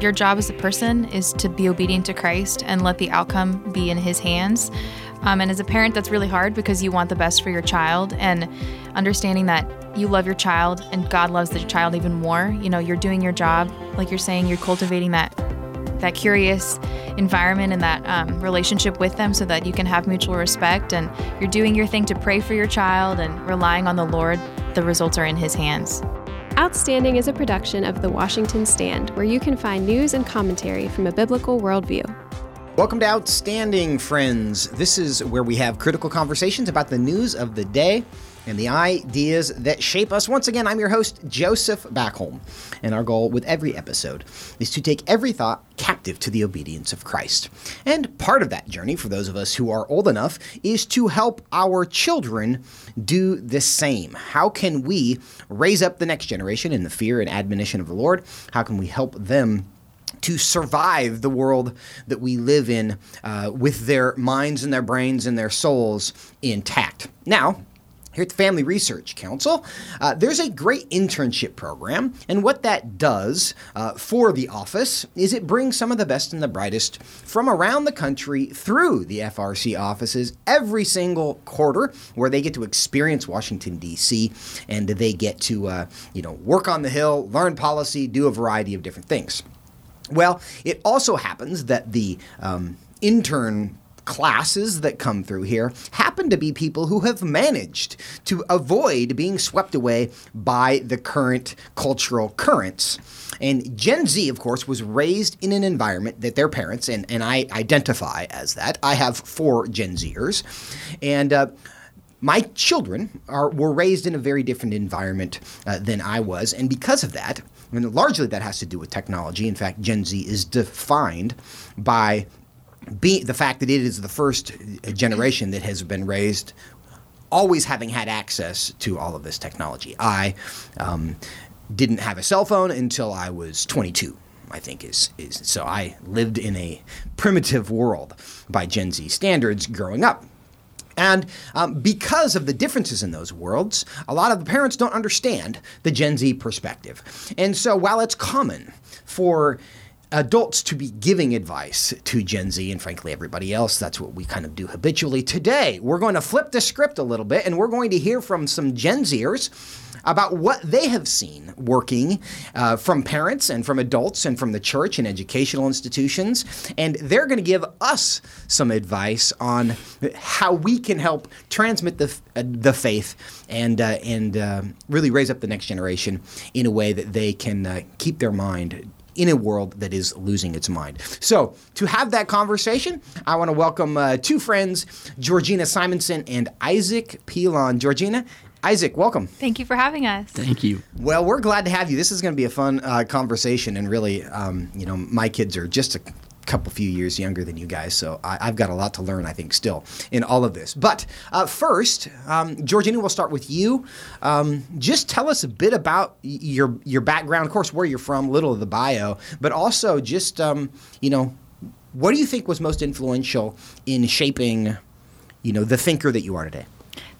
Your job as a person is to be obedient to Christ and let the outcome be in His hands. Um, and as a parent, that's really hard because you want the best for your child and understanding that you love your child and God loves the child even more. You know, you're doing your job, like you're saying, you're cultivating that that curious environment and that um, relationship with them so that you can have mutual respect and you're doing your thing to pray for your child and relying on the Lord. The results are in His hands. Outstanding is a production of The Washington Stand, where you can find news and commentary from a biblical worldview. Welcome to Outstanding, friends. This is where we have critical conversations about the news of the day and the ideas that shape us. Once again, I'm your host, Joseph Backholm, and our goal with every episode is to take every thought captive to the obedience of Christ. And part of that journey, for those of us who are old enough, is to help our children do the same. How can we raise up the next generation in the fear and admonition of the Lord? How can we help them? to survive the world that we live in uh, with their minds and their brains and their souls intact. Now, here at the Family Research Council, uh, there's a great internship program, and what that does uh, for the office is it brings some of the best and the brightest from around the country through the FRC offices every single quarter, where they get to experience Washington D.C. and they get to uh, you know work on the Hill, learn policy, do a variety of different things. Well, it also happens that the um, intern classes that come through here happen to be people who have managed to avoid being swept away by the current cultural currents. And Gen Z, of course, was raised in an environment that their parents, and, and I identify as that, I have four Gen Zers, and uh, my children are, were raised in a very different environment uh, than I was, and because of that, and largely that has to do with technology. In fact, Gen Z is defined by be, the fact that it is the first generation that has been raised always having had access to all of this technology. I um, didn't have a cell phone until I was 22. I think is is so I lived in a primitive world by Gen Z standards growing up. And um, because of the differences in those worlds, a lot of the parents don't understand the Gen Z perspective. And so while it's common for adults to be giving advice to Gen Z and frankly everybody else. That's what we kind of do habitually. Today, we're going to flip the script a little bit and we're going to hear from some Gen Zers about what they have seen working uh, from parents and from adults and from the church and educational institutions. And they're going to give us some advice on how we can help transmit the, uh, the faith and, uh, and uh, really raise up the next generation in a way that they can uh, keep their mind in a world that is losing its mind. So, to have that conversation, I want to welcome uh, two friends, Georgina Simonson and Isaac Pilon. Georgina, Isaac, welcome. Thank you for having us. Thank you. Well, we're glad to have you. This is going to be a fun uh, conversation, and really, um, you know, my kids are just a couple few years younger than you guys, so I, have got a lot to learn, I think, still in all of this. But uh, first, um, Georgina, we'll start with you. Um, just tell us a bit about your your background, of course, where you're from, little of the bio, but also just um, you know, what do you think was most influential in shaping, you know, the thinker that you are today?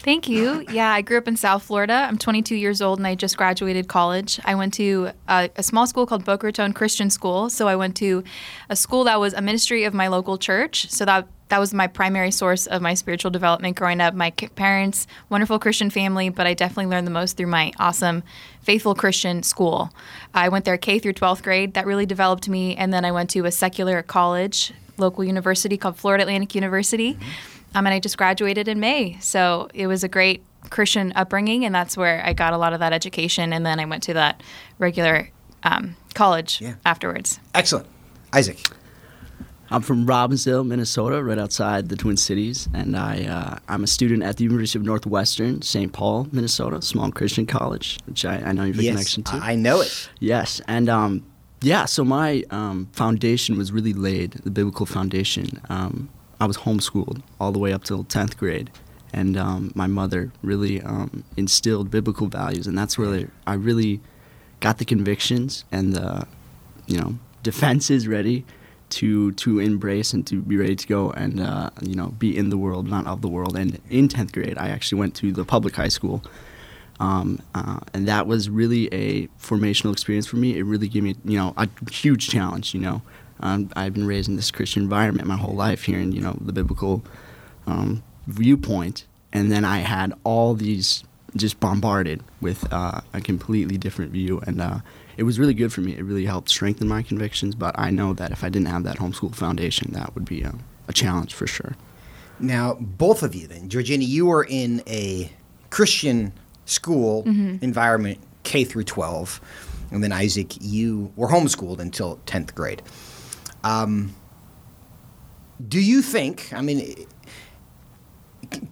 Thank you. Yeah, I grew up in South Florida. I'm 22 years old and I just graduated college. I went to a, a, small school called Boca Raton Christian School. So I went to a school that was a ministry of my local church. So that that was my primary source of my spiritual development growing up. My parents, wonderful Christian family, but I definitely learned the most through my awesome, faithful Christian school. I went there K through 12th grade. That really developed me. And then I went to a secular college, local university called Florida Atlantic University. Mm-hmm um, and I just graduated in May. So it was a great Christian upbringing, and that's where I got a lot of that education. And then I went to that regular um, college yeah. afterwards. Excellent. Isaac. I'm from Robbinsdale, Minnesota, right outside the Twin Cities, and I uh, I'm a student at the University of Northwestern, St. Paul, Minnesota, small Christian college, which I, I know you have a yes, connection to. I know it. Yes, and um, yeah, so my um, foundation was really laid, the biblical foundation, um, I was homeschooled all the way up till 10th grade. And um, my mother really um, instilled biblical values, and that's where I really got the convictions and the, you know, defenses ready to to embrace and to be ready to go and uh, you know be in the world, not of the world. And in 10th grade, I actually went to the public high school, Um, uh, and that was really a formational experience for me. It really gave me, you know, a huge challenge. You know, um, I've been raised in this Christian environment my whole life, hearing, you know, the biblical um, viewpoint, and then I had all these just bombarded with uh, a completely different view, and uh, it was really good for me. It really helped strengthen my convictions. But I know that if I didn't have that homeschool foundation, that would be a, a challenge for sure. Now, both of you, then, Georgina, you were in a Christian school mm-hmm. environment, K through 12, and then Isaac, you were homeschooled until 10th grade. Um, do you think? I mean,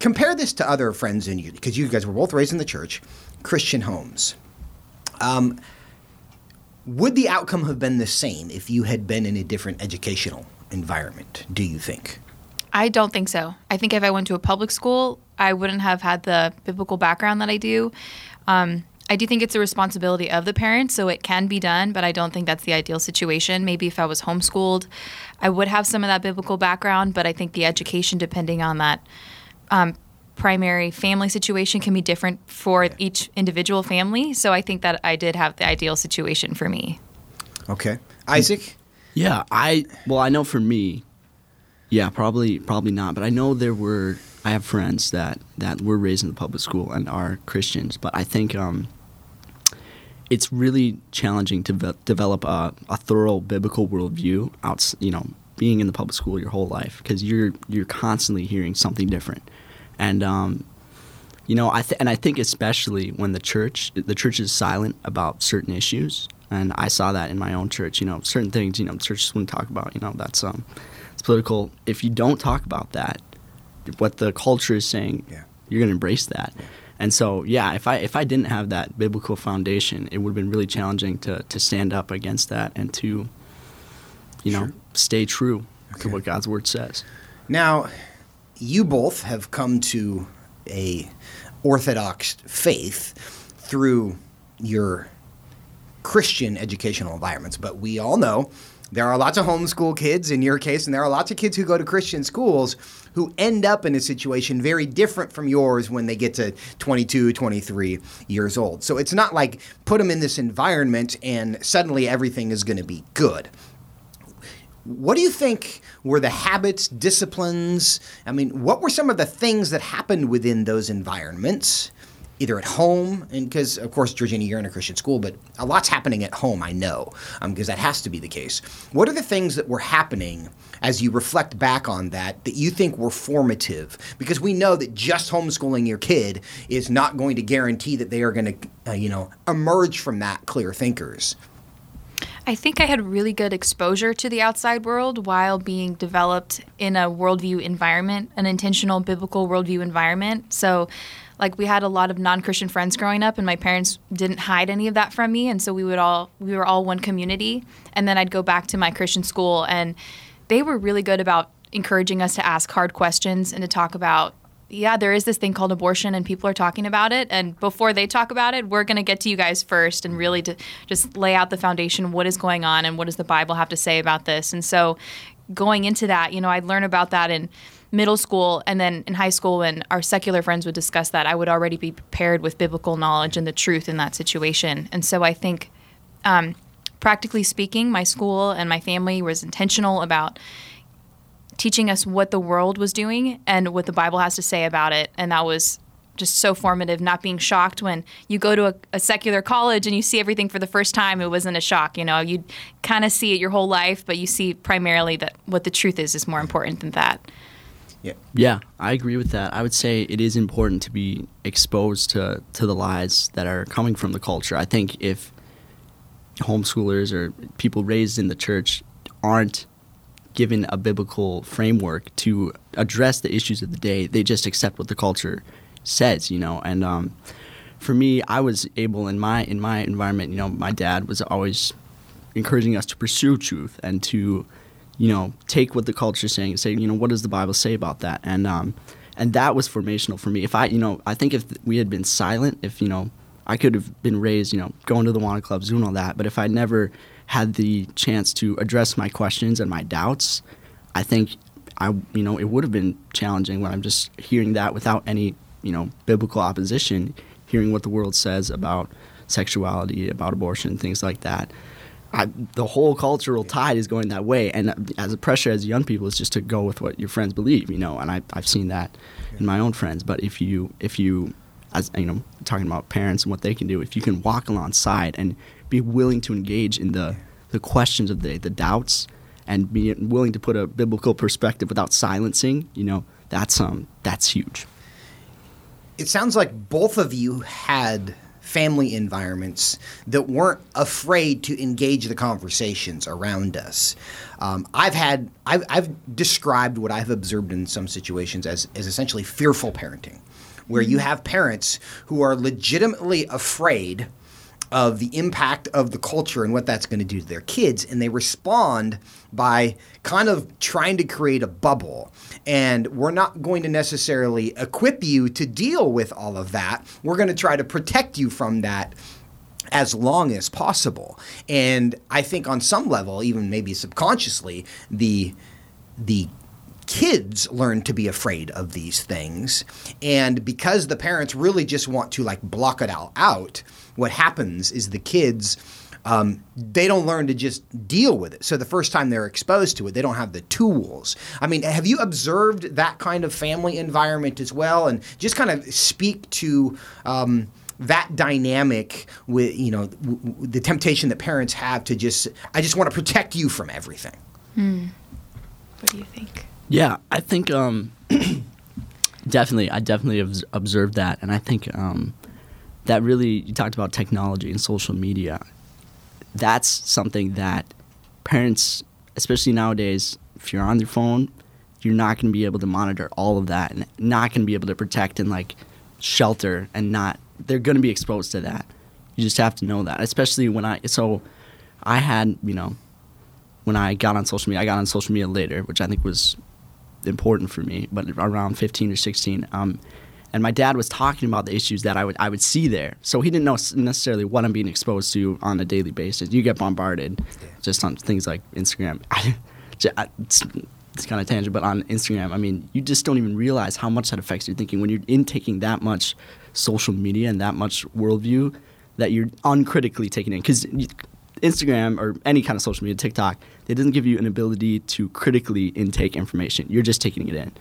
compare this to other friends in you because you guys were both raised in the church, Christian homes. Um, would the outcome have been the same if you had been in a different educational environment? Do you think? I don't think so. I think if I went to a public school, I wouldn't have had the biblical background that I do. Um, I do think it's a responsibility of the parents, so it can be done, but I don't think that's the ideal situation. Maybe if I was homeschooled, I would have some of that biblical background, but I think the education, depending on that um, primary family situation, can be different for yeah. each individual family. So I think that I did have the ideal situation for me. Okay. Isaac? Yeah, I, well, I know for me, yeah, probably probably not. But I know there were. I have friends that that were raised in the public school and are Christians. But I think um, it's really challenging to ve- develop a, a, thorough biblical worldview out. You know, being in the public school your whole life because you're you're constantly hearing something different, and um, you know, I th- and I think especially when the church the church is silent about certain issues, and I saw that in my own church. You know, certain things you know churches wouldn't talk about. You know, that's um it's political. If you don't talk about that, what the culture is saying, yeah. you're going to embrace that. Yeah. And so, yeah, if I if I didn't have that biblical foundation, it would have been really challenging to to stand up against that and to, you know, stay true okay. to what God's word says. Now, you both have come to a orthodox faith through your Christian educational environments, but we all know there are lots of homeschool kids in your case, and there are lots of kids who go to Christian schools who end up in a situation very different from yours when they get to 22, 23 years old. So it's not like put them in this environment and suddenly everything is going to be good. What do you think were the habits, disciplines? I mean, what were some of the things that happened within those environments? Either at home, and because of course, Georgina, you're in a Christian school, but a lot's happening at home, I know, because um, that has to be the case. What are the things that were happening as you reflect back on that that you think were formative? Because we know that just homeschooling your kid is not going to guarantee that they are going to, uh, you know, emerge from that clear thinkers. I think I had really good exposure to the outside world while being developed in a worldview environment, an intentional biblical worldview environment. So like we had a lot of non-christian friends growing up and my parents didn't hide any of that from me and so we would all we were all one community. And then i'd go back to my christian school and they were really good about encouraging us to ask hard questions and to talk about yeah there is this thing called abortion and people are talking about it. And before they talk about it we're going to get to you guys first and really to just lay out the foundation what is going on and what does the bible have to say about this. And so going into that you know i'd learn about that and middle school and then in high school when our secular friends would discuss that i would already be prepared with biblical knowledge and the truth in that situation. And so i think um, practically speaking my school and my family was intentional about teaching us what the world was doing and what the bible has to say about it. And that was just so formative not being shocked when you go to a, a secular college and you see everything for the first time it wasn't a shock you know? You kind of see it your whole life but you see primarily that what the truth is is more important than that yeah. Yeah, I agree with that. I would say it is important to be exposed to, to the lies that are coming from the culture. I think if homeschoolers or people raised in the church aren't given a biblical framework to address the issues of the day, they just accept what the culture says, you know. And um, for me, I was able in my in my environment, you know, my dad was always encouraging us to pursue truth and to you know, take what the culture is saying and say, you know, what does the Bible say about that? And um, and that was formational for me. If I, you know, I think if we had been silent, if you know, I could have been raised, you know, going to the Awana clubs, doing all that. But if I never had the chance to address my questions and my doubts, I think I, you know, it would have been challenging when I'm just hearing that without any, you know, biblical opposition. hearing what the world says about sexuality, about abortion, things like that. I, the whole cultural tide is going that way, and as a pressure as young people is just to go with what your friends believe, you know. And I, I've seen that in my own friends. But if you if you as you know, talking about parents and what they can do, if you can walk alongside and be willing to engage in the the questions of the the doubts and be willing to put a biblical perspective without silencing, you know, that's um that's huge. It sounds like both of you had family environments that weren't afraid to engage the conversations around us. Um, I've had I've, I've described what I've observed in some situations as as essentially fearful parenting, where you have parents who are legitimately afraid of the impact of the culture and what that's going to do to their kids. And they respond by kind of trying to create a bubble. And we're not going to necessarily equip you to deal with all of that. We're going to try to protect you from that as long as possible. And I think on some level, even maybe subconsciously, the the kids learn to be afraid of these things and because the parents really just want to like block it all out what happens is the kids um, they don't learn to just deal with it. So the first time they're exposed to it, they don't have the tools. I mean, have you observed that kind of family environment as well? And just kind of speak to um, that dynamic with you know w- w- the temptation that parents have to just I just want to protect you from everything. What do you think? Yeah, I think um, definitely, I definitely have observed that, and I think um, that really you talked about technology and social media. That's something that parents, especially nowadays, if you're on your phone, you're not going to be able to monitor all of that, and not going to be able to protect and like shelter, and not they're going to be exposed to that. You just have to know that, especially when I so I had you know when I got on social media, I got on social media later, which I think was important for me, but around 15 or 16. Um, and my dad was talking about the issues that I would I would see there. So he didn't know necessarily what I'm being exposed to on a daily basis. You get bombarded just on things like Instagram. it's it's kind of tangent, but on Instagram, I mean, you just don't even realize how much that affects your thinking when you're intaking that much social media and that much worldview that you're uncritically taking in. Because Instagram or any kind of social media, TikTok, it doesn't give you an ability to critically intake information. You're just taking it in.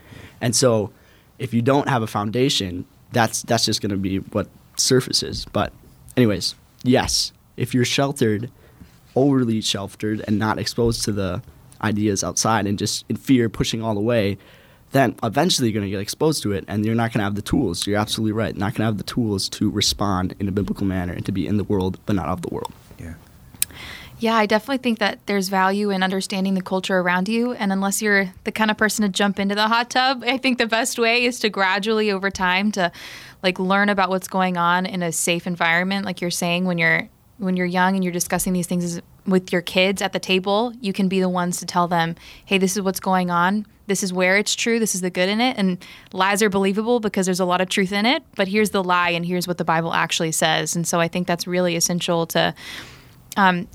And so if you don't have a foundation, that's that's just going to be what surfaces. But anyways, yes, if you're sheltered, overly sheltered and not exposed to the ideas outside and just in fear pushing all away, then eventually you're going to get exposed to it and you're not going to have the tools. You're absolutely right. Not going to have the tools to respond in a biblical manner and to be in the world but not of the world. Yeah. I definitely think that there's value in understanding the culture around you. And unless you're the kind of person to jump into the hot tub, I think the best way is to gradually over time to like learn about what's going on in a safe environment. Like you're saying, when you're when you're young and you're discussing these things with your kids at the table, you can be the ones to tell them, hey, this is what's going on. This is where it's true. This is the good in it. And lies are believable because there's a lot of truth in it. But here's the lie, and here's what the Bible actually says. And so I think that's really essential to um,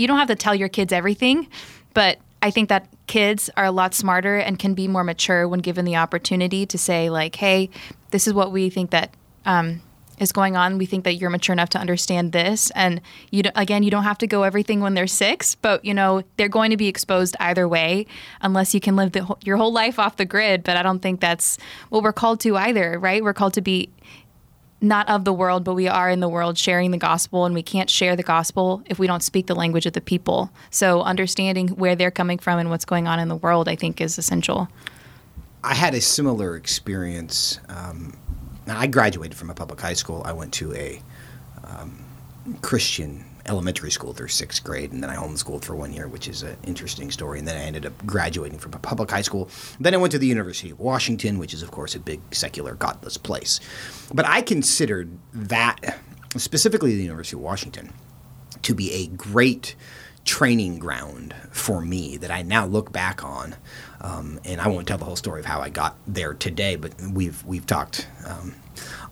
you don't have to tell your kids everything, but I think that kids are a lot smarter and can be more mature when given the opportunity to say like, "Hey, this is what we think that um, is going on. We think that you're mature enough to understand this." And you again, you don't have to go everything when they're six, but you know they're going to be exposed either way, unless you can live the, your whole life off the grid. But I don't think that's what we're called to either, right? We're called to be not of the world, but we are in the world sharing the gospel, and we can't share the gospel if we don't speak the language of the people. So, understanding where they're coming from and what's going on in the world, I think, is essential. I had a similar experience. Um, I graduated from a public high school. I went to a um, Christian elementary school through sixth grade, and then I homeschooled for one year, which is an interesting story. And then I ended up graduating from a public high school. Then I went to the University of Washington, which is, of course, a big secular, godless place. But I considered that, specifically the University of Washington, to be a great training ground for me that I now look back on. Um, and I won't tell the whole story of how I got there today, but we've we've talked um,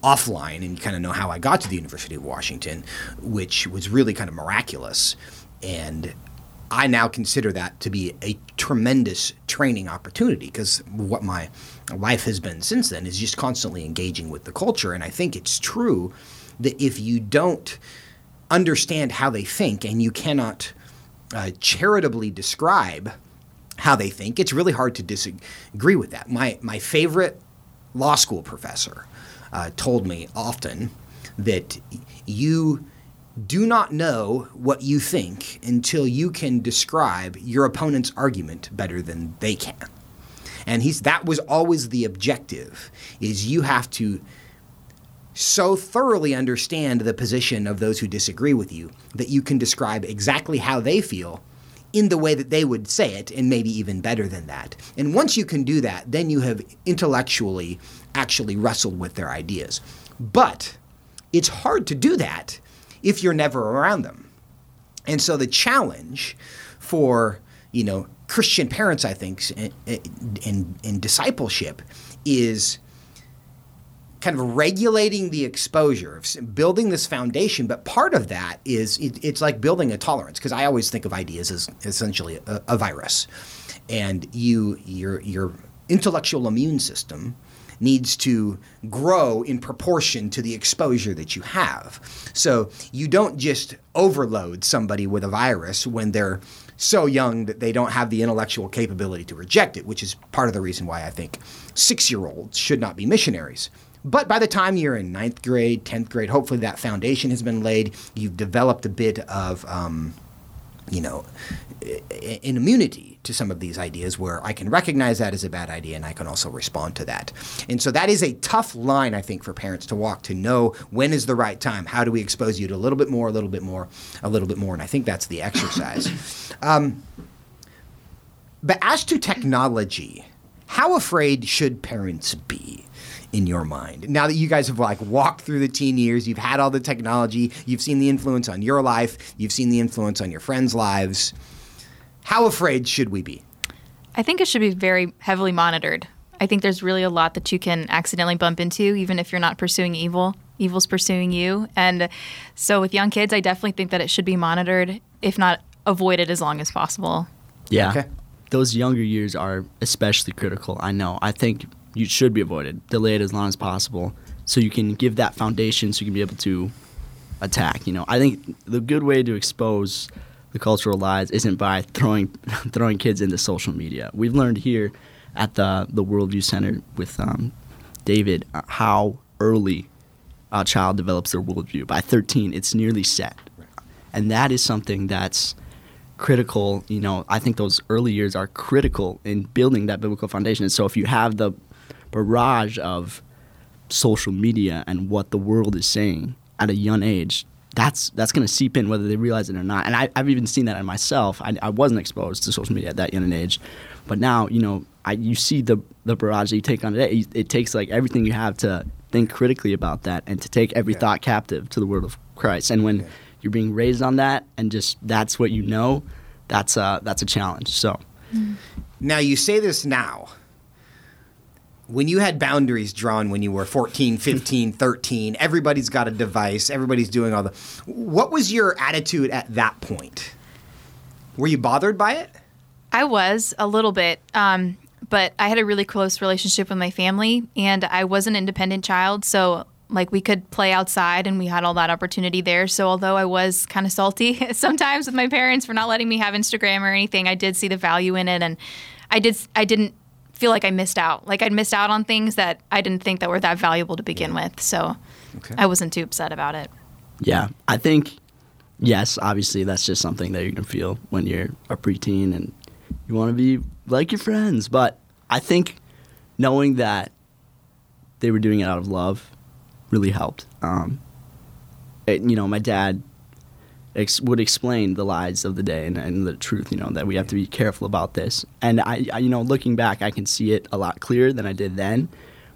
offline, and you kind of know how I got to the University of Washington, which was really kind of miraculous. And I now consider that to be a tremendous training opportunity because what my life has been since then is just constantly engaging with the culture. And I think it's true that if you don't understand how they think and you cannot uh, charitably describe how they think, it's really hard to disagree with that. My, my favorite law school professor uh, told me often that you do not know what you think until you can describe your opponent's argument better than they can. And he's that was always the objective is you have to so thoroughly understand the position of those who disagree with you that you can describe exactly how they feel in the way that they would say it, and maybe even better than that. And once you can do that, then you have intellectually actually wrestled with their ideas. But it's hard to do that if you're never around them. And so the challenge for, you know, Christian parents, I think, in, eh, eh, in, in discipleship is kind of regulating the exposure, building this foundation. But part of that is it, it's like building a tolerance because I always think of ideas as essentially a, a virus, and you your your intellectual immune system needs to grow in proportion to the exposure that you have. So you don't just overload somebody with a virus when they're so young that they don't have the intellectual capability to reject it, which is part of the reason why I think six year olds should not be missionaries. But by the time you're in ninth grade, 10th grade, hopefully that foundation has been laid. You've developed a bit of, um, you know, an immunity to some of these ideas where I can recognize that as a bad idea and I can also respond to that. And so that is a tough line, I think, for parents to walk to know when is the right time. How do we expose you to a little bit more, a little bit more, a little bit more? And I think that's the exercise. um, but as to technology, how afraid should parents be? In your mind? Now that you guys have like walked through the teen years, you've had all the technology, you've seen the influence on your life, you've seen the influence on your friends' lives. How afraid should we be? I think it should be very heavily monitored. I think there's really a lot that you can accidentally bump into, even if you're not pursuing evil. Evil's pursuing you. And so with young kids, I definitely think that it should be monitored, if not avoided as long as possible. Yeah. Okay. Those younger years are especially critical. I know. I think you should be avoided. Delay it as long as possible so you can give that foundation so you can be able to attack. You know, I think the good way to expose the cultural lies isn't by throwing throwing kids into social media. We've learned here at the the Worldview Center with um, David uh, how early a child develops their worldview. By 13, it's nearly set, and that is something that's critical. You know, I think those early years are critical in building that biblical foundation. And so, if you have the barrage of social media and what the world is saying at a young age, that's that's going to seep in whether they realize it or not. And I, have even seen that in myself. I, I, wasn't exposed to social media at that young an age, but now you know I, you see the the barrage that you take on it. It, it takes like everything you have to think critically about that and to take every yeah. thought captive to the word of Christ. And when yeah. you're being raised on that and just that's what you know, that's a, that's a challenge. So. Now you say this now, when you had boundaries drawn when you were 14, 15, 13, everybody's got a device, everybody's doing all the. What was your attitude at that point? Were you bothered by it? I was a little bit. Um, but I had a really close relationship with my family, and I was an independent child. So, like, we could play outside and we had all that opportunity there. So, although I was kind of salty sometimes with my parents for not letting me have Instagram or anything, I did see the value in it. And I did, I didn't feel like I missed out. Like I'd missed out on things that I didn't think that were that valuable to begin yeah. with. So okay. I wasn't too upset about it. Yeah, I think yes, obviously that's just something that you can feel when you're a preteen and you want to be like your friends. But I think knowing that they were doing it out of love really helped. Um, it, you know, my dad ex- would explain the lies of the day and, and, the truth. You know that we have to be careful about this. And I, I, you know, looking back, I can see it a lot clearer than I did then.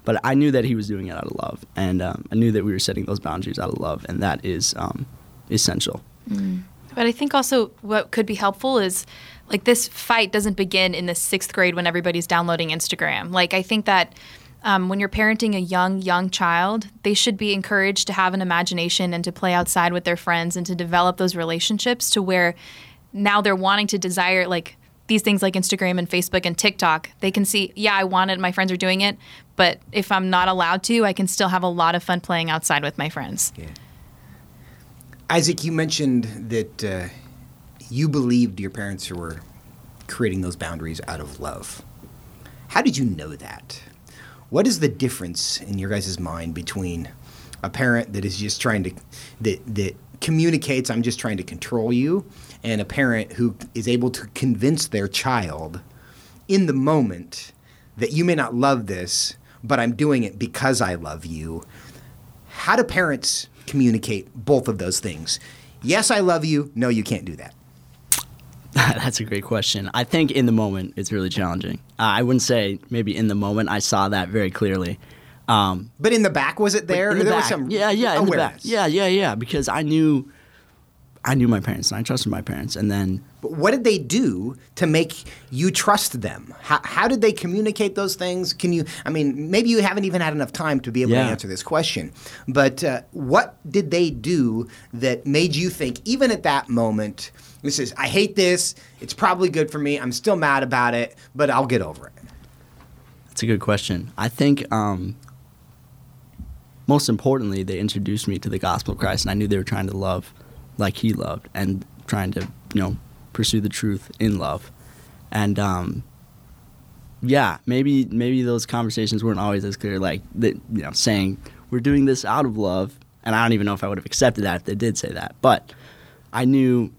But I knew that he was doing it out of love, and um, I knew that we were setting those boundaries out of love, and that is um, essential. Mm. But I think also what could be helpful is like this fight doesn't begin in the sixth grade when everybody's downloading Instagram. Like I think that um, when you're parenting a young, young child, they should be encouraged to have an imagination and to play outside with their friends and to develop those relationships to where now they're wanting to desire like these things like Instagram and Facebook and TikTok, they can see, yeah, I want it, my friends are doing it, but if I'm not allowed to, I can still have a lot of fun playing outside with my friends. Yeah. Isaac, you mentioned that uh, you believed your parents were creating those boundaries out of love. How did you know that? What is the difference in your guys' mind between a parent that is just trying to that that communicates I'm just trying to control you and a parent who is able to convince their child in the moment that you may not love this, but I'm doing it because I love you. How do parents communicate both of those things? Yes, I love you. No, you can't do that. That's a great question. I think in the moment it's really challenging. Uh, I wouldn't say maybe in the moment I saw that very clearly. Um, but in the back, was it there? in the there back, was some yeah, yeah, in the back, yeah, yeah, yeah. Because I knew, I knew my parents and I trusted my parents, and then But what did they do to make you trust them? How, how did they communicate those things? Can you, I mean, maybe you haven't even had enough time to be able Yeah. to answer this question, but uh, what did they do that made you think, even at that moment, this is, I hate this, it's probably good for me, I'm still mad about it, but I'll get over it? That's a good question. I think um, most importantly, they introduced me to the gospel of Christ, and I knew they were trying to love like He loved, and trying to you know pursue the truth in love. And um, yeah, maybe maybe those conversations weren't always as clear, like that you know saying we're doing this out of love, and I don't even know if I would have accepted that if they did say that, but I knew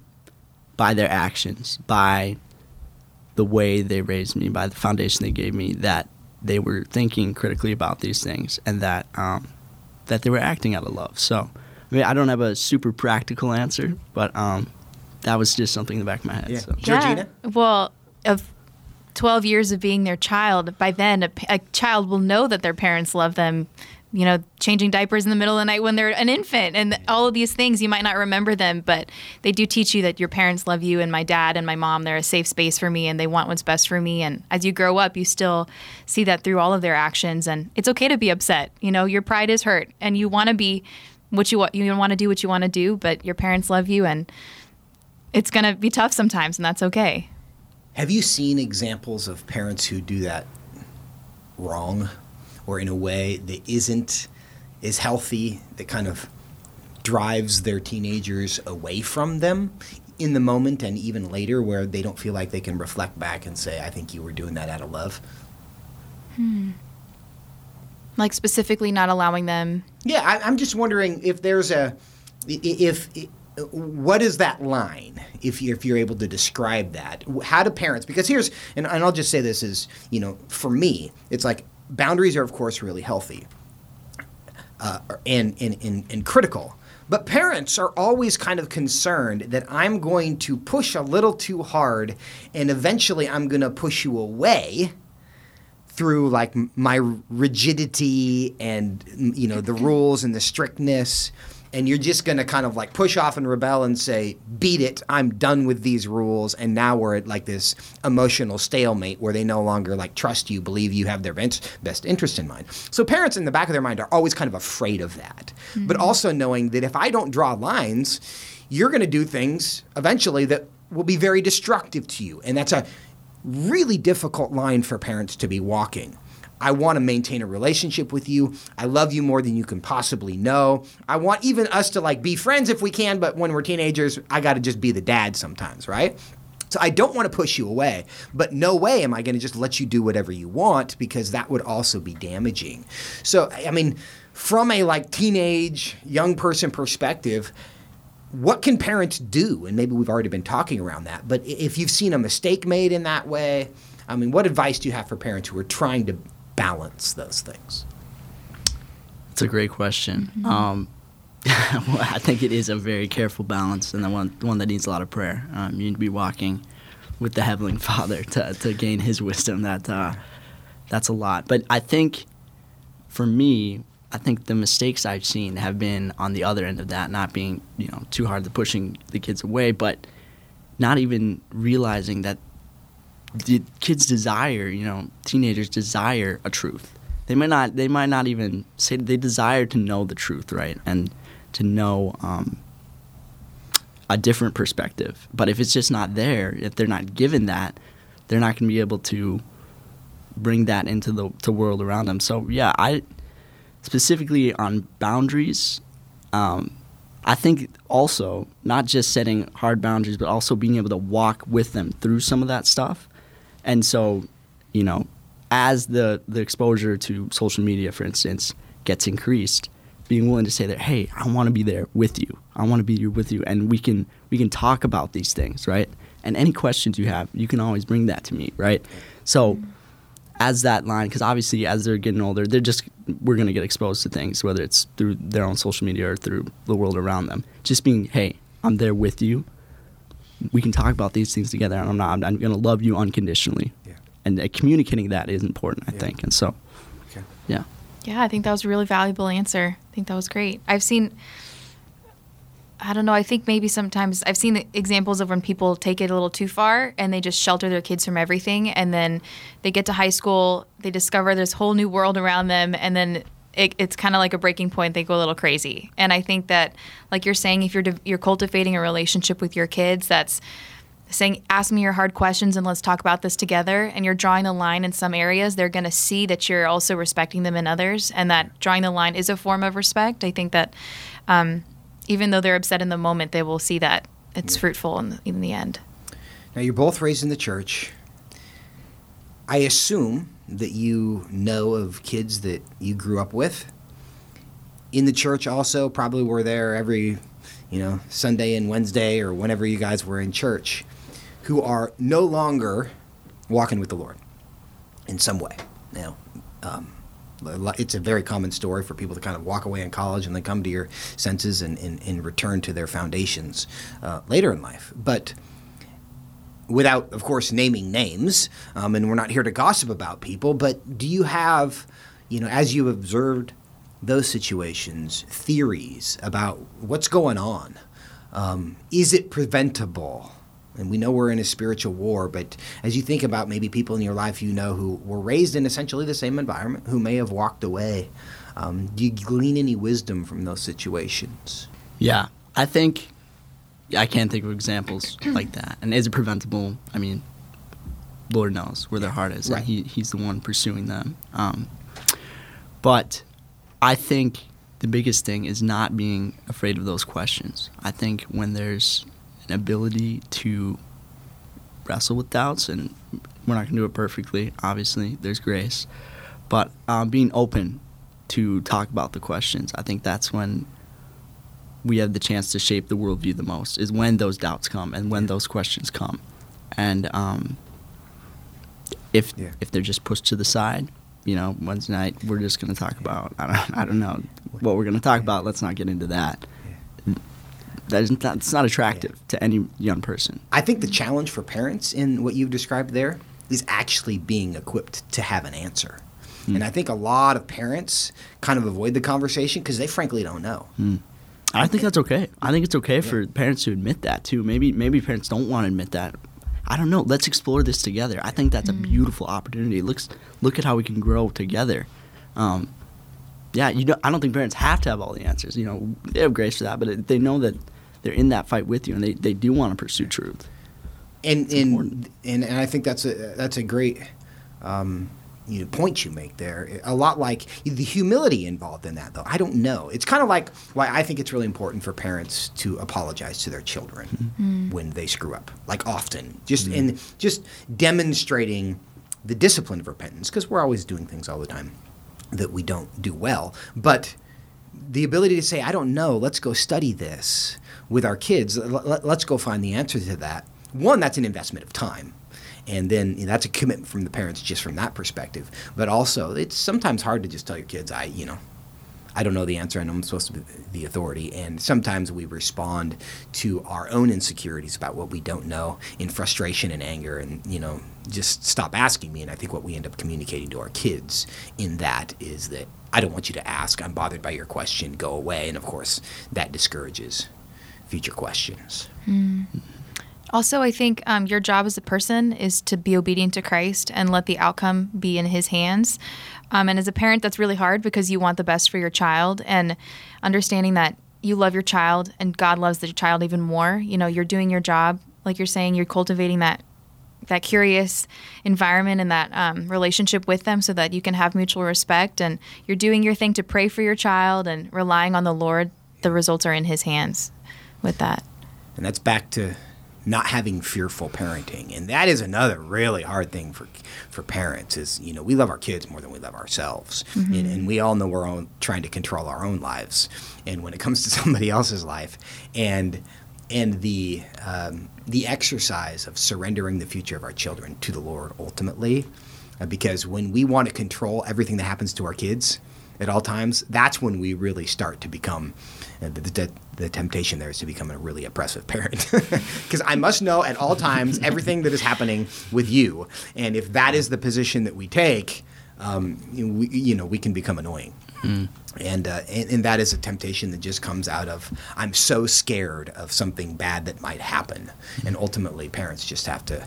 by their actions, by the way they raised me, by the foundation they gave me, that they were thinking critically about these things and that um, that they were acting out of love. So, I mean, I don't have a super practical answer, but um, that was just something in the back of my head. Yeah. So. Georgina? Yeah. Well, of 12 years of being their child, by then a child will know that their parents love them. You know, changing diapers in the middle of the night when they're an infant, and all of these things you might not remember them, but they do teach you that your parents love you. And my dad and my mom, they're a safe space for me, and they want what's best for me. And as you grow up, you still see that through all of their actions. And it's okay to be upset. You know, your pride is hurt, and you want to be what you want. You want to do what you want to do, but your parents love you, and it's gonna be tough sometimes, and that's okay. Have you seen examples of parents who do that wrong or in a way that isn't as healthy, that kind of drives their teenagers away from them in the moment and even later where they don't feel like they can reflect back and say, I think you were doing that out of love? hmm like specifically not allowing them Yeah, I, I'm just wondering if there's a if, if what is that line? If you if you're able to describe that, how do parents? Because here's and, and I'll just say this is you know for me it's like boundaries are of course really healthy, uh, and, and and and critical. But parents are always kind of concerned that I'm going to push a little too hard, and eventually I'm going to push you away through like my rigidity and you know the rules and the strictness and you're just going to kind of like push off and rebel and say beat it. I'm done with these rules. And now we're at like this emotional stalemate where they no longer like trust you believe you have their best, best interest in mind. So parents in the back of their mind are always kind of afraid of that. Mm-hmm. But also knowing that if i don't draw lines you're going to do things eventually that will be very destructive to you. And that's a really difficult line for parents to be walking. I want to maintain a relationship with you. I love you more than you can possibly know. I want even us to like be friends if we can, but when we're teenagers, I got to just be the dad sometimes, right? So I don't want to push you away, but no way am I going to just let you do whatever you want because that would also be damaging. So I mean, from a like teenage young person perspective, what can parents do? And maybe we've already been talking around that, but if you've seen a mistake made in that way, I mean, what advice do you have for parents who are trying to balance those things? It's a great question. Um, well, I think it is a very careful balance, and the one one that needs a lot of prayer. Um, you need to be walking with the Heavenly Father to, to gain His wisdom. That uh, that's a lot. But I think for me, I think the mistakes I've seen have been on the other end of that, not being you know too hard to pushing the kids away, but not even realizing that the kids desire, you know, teenagers desire a truth. They might not. They might not even say they desire to know the truth, right? And to know, um, a different perspective. But if it's just not there, if they're not given that, they're not going to be able to bring that into the, the world around them. So yeah, I specifically on boundaries. Um, I think also not just setting hard boundaries, but also being able to walk with them through some of that stuff. And so, you know, as the the exposure to social media, for instance, gets increased, being willing to say that, hey, I want to be there with you. I want to be here with you, and we can we can talk about these things, right? And any questions you have, you can always bring that to me, right? So as that line because obviously as they're getting older they're just we're going to get exposed to things whether it's through their own social media or through the world around them just being hey i'm there with you we can talk about these things together and i'm not i'm, I'm going to love you unconditionally Yeah. and uh, communicating that is important i Yeah. think and so Okay. yeah Yeah, I think that was a really valuable answer. I think that was great. I've seen, I don't know, I think maybe sometimes I've seen examples of when people take it a little too far and they just shelter their kids from everything. And then they get to high school, they discover this whole new world around them. And then it, it's kind of like a breaking point. They go a little crazy. And I think that, like you're saying, if you're, de- you're cultivating a relationship with your kids, that's, saying ask me your hard questions and let's talk about this together and you're drawing the line in some areas they're going to see that you're also respecting them in others and that drawing the line is a form of respect i think that um, even though they're upset in the moment they will see that it's fruitful in the, in the end Now, you're both raised in the church. I assume that you know of kids that you grew up with in the church also, probably were there every, you know, Sunday and Wednesday or whenever you guys were in church, who are no longer walking with the Lord in some way. Now, um, it's a very common story for people to kind of walk away in college and then come to your senses and, and, and return to their foundations uh, later in life. But without, of course, naming names, um, and we're not here to gossip about people, but do you have, you know, as you observed those situations, theories about what's going on? Um, is it preventable? And we know we're in a spiritual war, but as you think about maybe people in your life you know who were raised in essentially the same environment, who may have walked away, um, do you glean any wisdom from those situations? yeah i think i can't think of examples like that. And is it preventable? I mean lord knows where their heart is. Right. he, he's the one pursuing them. Um, but i think the biggest thing is not being afraid of those questions. I think when there's an ability to wrestle with doubts and we're not going to do it perfectly obviously there's grace. But um, being open to talk about the questions i think that's when we have the chance to shape the worldview the most is when those doubts come and when those questions come. And um, if Yeah. if they're just pushed to the side you know wednesday night we're just going to talk about i don't, I don't know what we're going to talk about. Let's not get into that. That isn't that's not attractive to any young person. I think the challenge for parents in what you've described there is actually being equipped to have an answer. And I think a lot of parents kind of avoid the conversation because they frankly don't know. I think that's okay. I think it's okay for parents to admit that too. Maybe maybe parents don't want to admit that. I don't know. Let's explore this together. I think that's a beautiful opportunity. Looks look at how we can grow together. Um, yeah, you don't, I don't think parents have to have all the answers. You know, they have grace for that, but it, they know that they're in that fight with you, and they, they do want to pursue truth. And important. and, and and I think that's a that's a great um, you know, point you make there. A lot like the humility involved in that, though. I don't know. It's kind of like why I think it's really important for parents to apologize to their children mm-hmm. mm. when they screw up, like often, just mm. in just demonstrating the discipline of repentance, because we're always doing things all the time that we don't do well, but the ability to say, I don't know, let's go study this with our kids. L- l- let's go find the answer to that. One, that's an investment of time. And then you know, that's a commitment from the parents just from that perspective. But also, it's sometimes hard to just tell your kids, I, you know, I don't know the answer. I know I'm supposed to be the authority. And sometimes we respond to our own insecurities about what we don't know in frustration and anger and, you know, just stop asking me. And I think what we end up communicating to our kids in that is that I don't want you to ask. I'm bothered by your question. Go away. And of course, that discourages future questions. Hmm. Also, I think um, your job as a person is to be obedient to Christ and let the outcome be in His hands. Um, and as a parent, that's really hard because you want the best for your child, and understanding that you love your child and God loves the child even more. You know, you're doing your job, like you're saying, you're cultivating that that curious environment and that um, relationship with them so that you can have mutual respect and you're doing your thing to pray for your child and relying on the Lord. The results are in His hands with that. And that's back to not having fearful parenting. And that is another really hard thing for for parents is, you know, we love our kids more than we love ourselves. Mm-hmm. And, and, we all know we're all trying to control our own lives. And when it comes to somebody else's life and and the um, the exercise of surrendering the future of our children to the Lord ultimately, uh, because when we want to control everything that happens to our kids at all times, that's when we really start to become uh, the, the, the, temptation there is to become a really oppressive parent. Because I must know at all times everything that is happening with you, and if that is the position that we take, um, we, you know, we can become annoying. Mm. And, uh, and, and that is a temptation that just comes out of I'm so scared of something bad that might happen, and ultimately parents just have to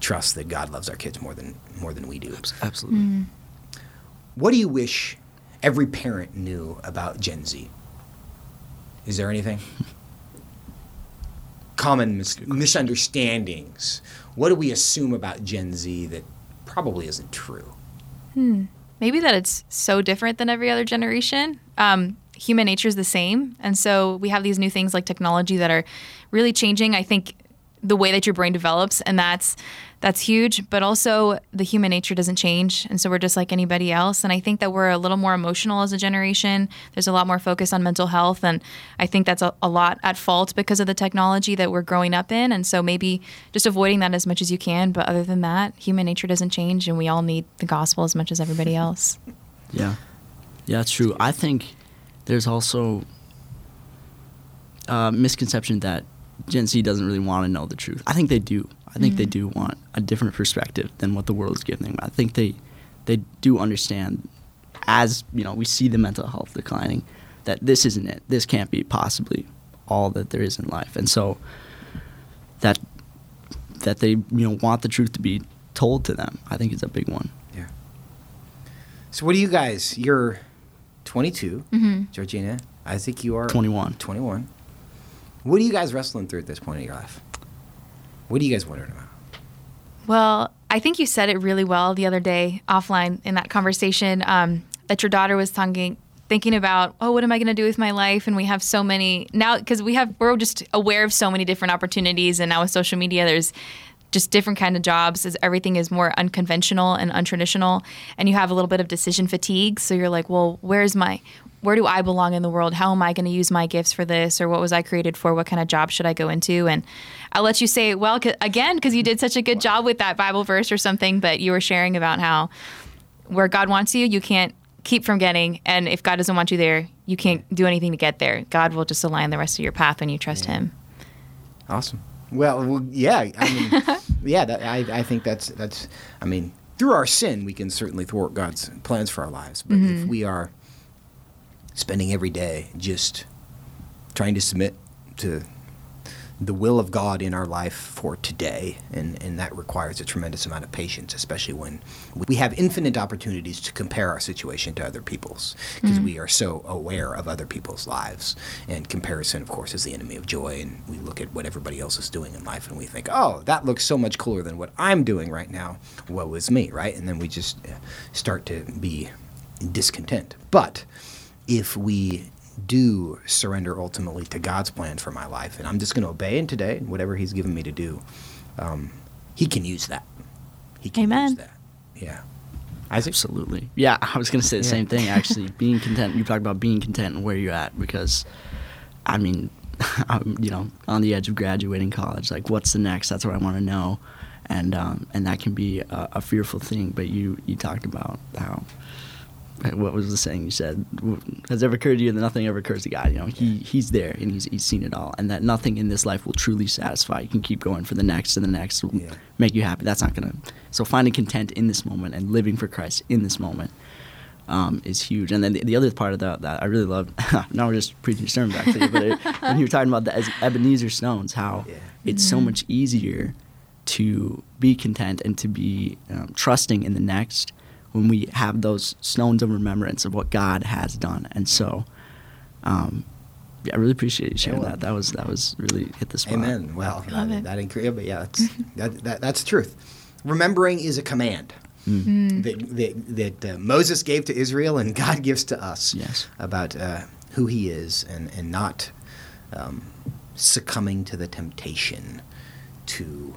trust that God loves our kids more than more than we do. Absolutely. Mm. What do you wish every parent knew about Gen Z? Is there anything? Common mis- misunderstandings. What do we assume about Gen Z that probably isn't true? Hmm maybe that it's so different than every other generation. Um, human nature is the same, and so we have these new things like technology that are really changing. I think the way that your brain develops, and that's that's huge. But also, the human nature doesn't change, and so we're just like anybody else. And I think that we're a little more emotional as a generation. There's a lot more focus on mental health, and I think that's a, a lot at fault because of the technology that we're growing up in. And so maybe just avoiding that as much as you can. But other than that, human nature doesn't change, and we all need the gospel as much as everybody else. Yeah, yeah, it's true. I think there's also a misconception that Gen Z doesn't really want to know the truth. I think they do. I think mm they do want a different perspective than what the world is giving them. I think they they do understand as you know we see the mental health declining that this isn't it. This can't be possibly all that there is in life, and so that that they you know want the truth to be told to them. I think is a big one. Yeah. So what do you guys? You're 22, mm-hmm. Georgina. I think you are 21. 21. What are you guys wrestling through at this point in your life? What are you guys wondering about? Well, I think you said it really well the other day offline in that conversation um, that your daughter was talking, thinking about, oh, what am I going to do with my life? And we have so many now because we have we're just aware of so many different opportunities, and now with social media, there's just different kind of jobs as everything is more unconventional and untraditional and you have a little bit of decision fatigue so you're like well where's my where do I belong in the world? How am I going to use my gifts for this? Or what was I created for? What kind of job should I go into? And I'll let you say, well, again, because you did such a good job with that Bible verse or something, but you were sharing about how where God wants you, you can't keep from getting. And if God doesn't want you there, you can't do anything to get there. God will just align the rest of your path when you trust yeah. Him. Awesome. Well, well yeah. I mean, yeah, that, I, I think that's, that's, I mean, through our sin, we can certainly thwart God's plans for our lives. But mm-hmm. if we are, spending every day just trying to submit to the will of God in our life for today, and, and that requires a tremendous amount of patience, especially when we have infinite opportunities to compare our situation to other people's, because mm-hmm. we are so aware of other people's lives. And comparison, of course, is the enemy of joy, and we look at what everybody else is doing in life, and we think, oh, that looks so much cooler than what I'm doing right now. Woe is me, right? And then we just uh, start to be discontent. But if we do surrender ultimately to God's plan for my life, and I'm just going to obey Him today, and whatever He's given me to do, um, He can use that. He can Amen. use that. Yeah. Isaac? Absolutely. Yeah, I was going to say the yeah. same thing, actually. being content. You talked about being content and where you're at because, I mean, I'm, you know, on the edge of graduating college. Like, what's the next? That's what I want to know. And, um, and that can be a, a fearful thing. But you, you talked about how what was the saying you said? Has ever occurred to you that nothing ever occurs to God? You know, He He's there and He's He's seen it all, and that nothing in this life will truly satisfy. You can keep going for the next and the next will yeah. make you happy. That's not gonna. So finding content in this moment and living for Christ in this moment um, is huge. And then the, the, other part of that that I really love. now we're just preaching sermons actually, but it, when you were talking about the Ebenezer stones, how yeah. it's mm-hmm. so much easier to be content and to be um, trusting in the next when we have those stones of remembrance of what God has done. And so, um, Yeah, I really appreciate you sharing well. that. That was that was really hit the spot. Amen. Well, Love that, it. that encourage, but yeah, that's, that, that, that's the truth. Remembering is a command that, that, that uh, Moses gave to Israel and God gives to us Yes. about uh, who He is and, and not um, succumbing to the temptation to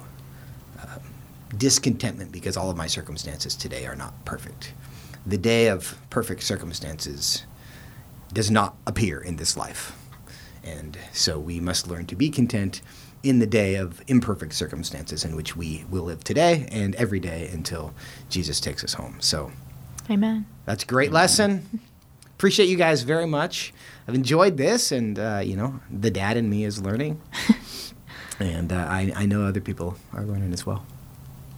discontentment because all of my circumstances today are not perfect. The day of perfect circumstances does not appear in this life. And so we must learn to be content in the day of imperfect circumstances in which we will live today and every day until Jesus takes us home. So Amen. that's a great lesson. Appreciate you guys very much. I've enjoyed this, and uh, you know, the dad in me is learning, and uh, I, I know other people are learning as well.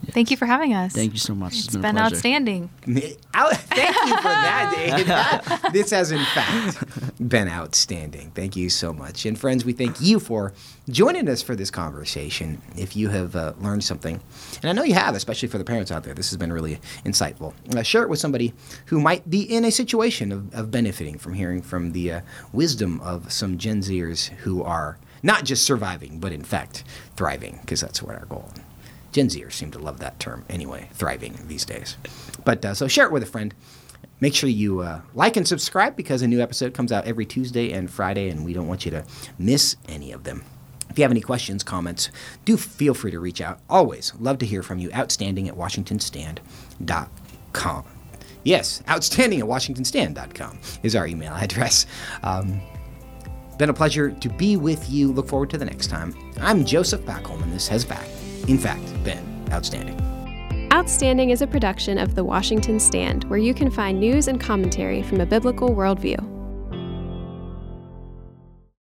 Thank you for having us. Thank you so much. It's it's been, been a outstanding. Out- Thank you for that, That- this has, in fact, been outstanding. Thank you so much. And, friends, we thank you for joining us for this conversation. If you have uh, learned something, and I know you have, especially for the parents out there, this has been really insightful. Uh, share it with somebody who might be in a situation of, of benefiting from hearing from the uh, wisdom of some Gen Zers who are not just surviving, but in fact thriving, because that's what our goal Gen Zers seem to love that term anyway, thriving these days. But uh, so share it with a friend. Make sure you uh, like and subscribe because a new episode comes out every Tuesday and Friday, and we don't want you to miss any of them. If you have any questions, comments, do feel free to reach out. Always love to hear from you. Outstanding at WashingtonStand.com. Yes, outstanding at WashingtonStand.com is our email address. Um, been a pleasure to be with you. Look forward to the next time. I'm Joseph Backholm, and this has back, in fact, been outstanding. Outstanding is a production of The Washington Stand, where you can find news and commentary from a biblical worldview.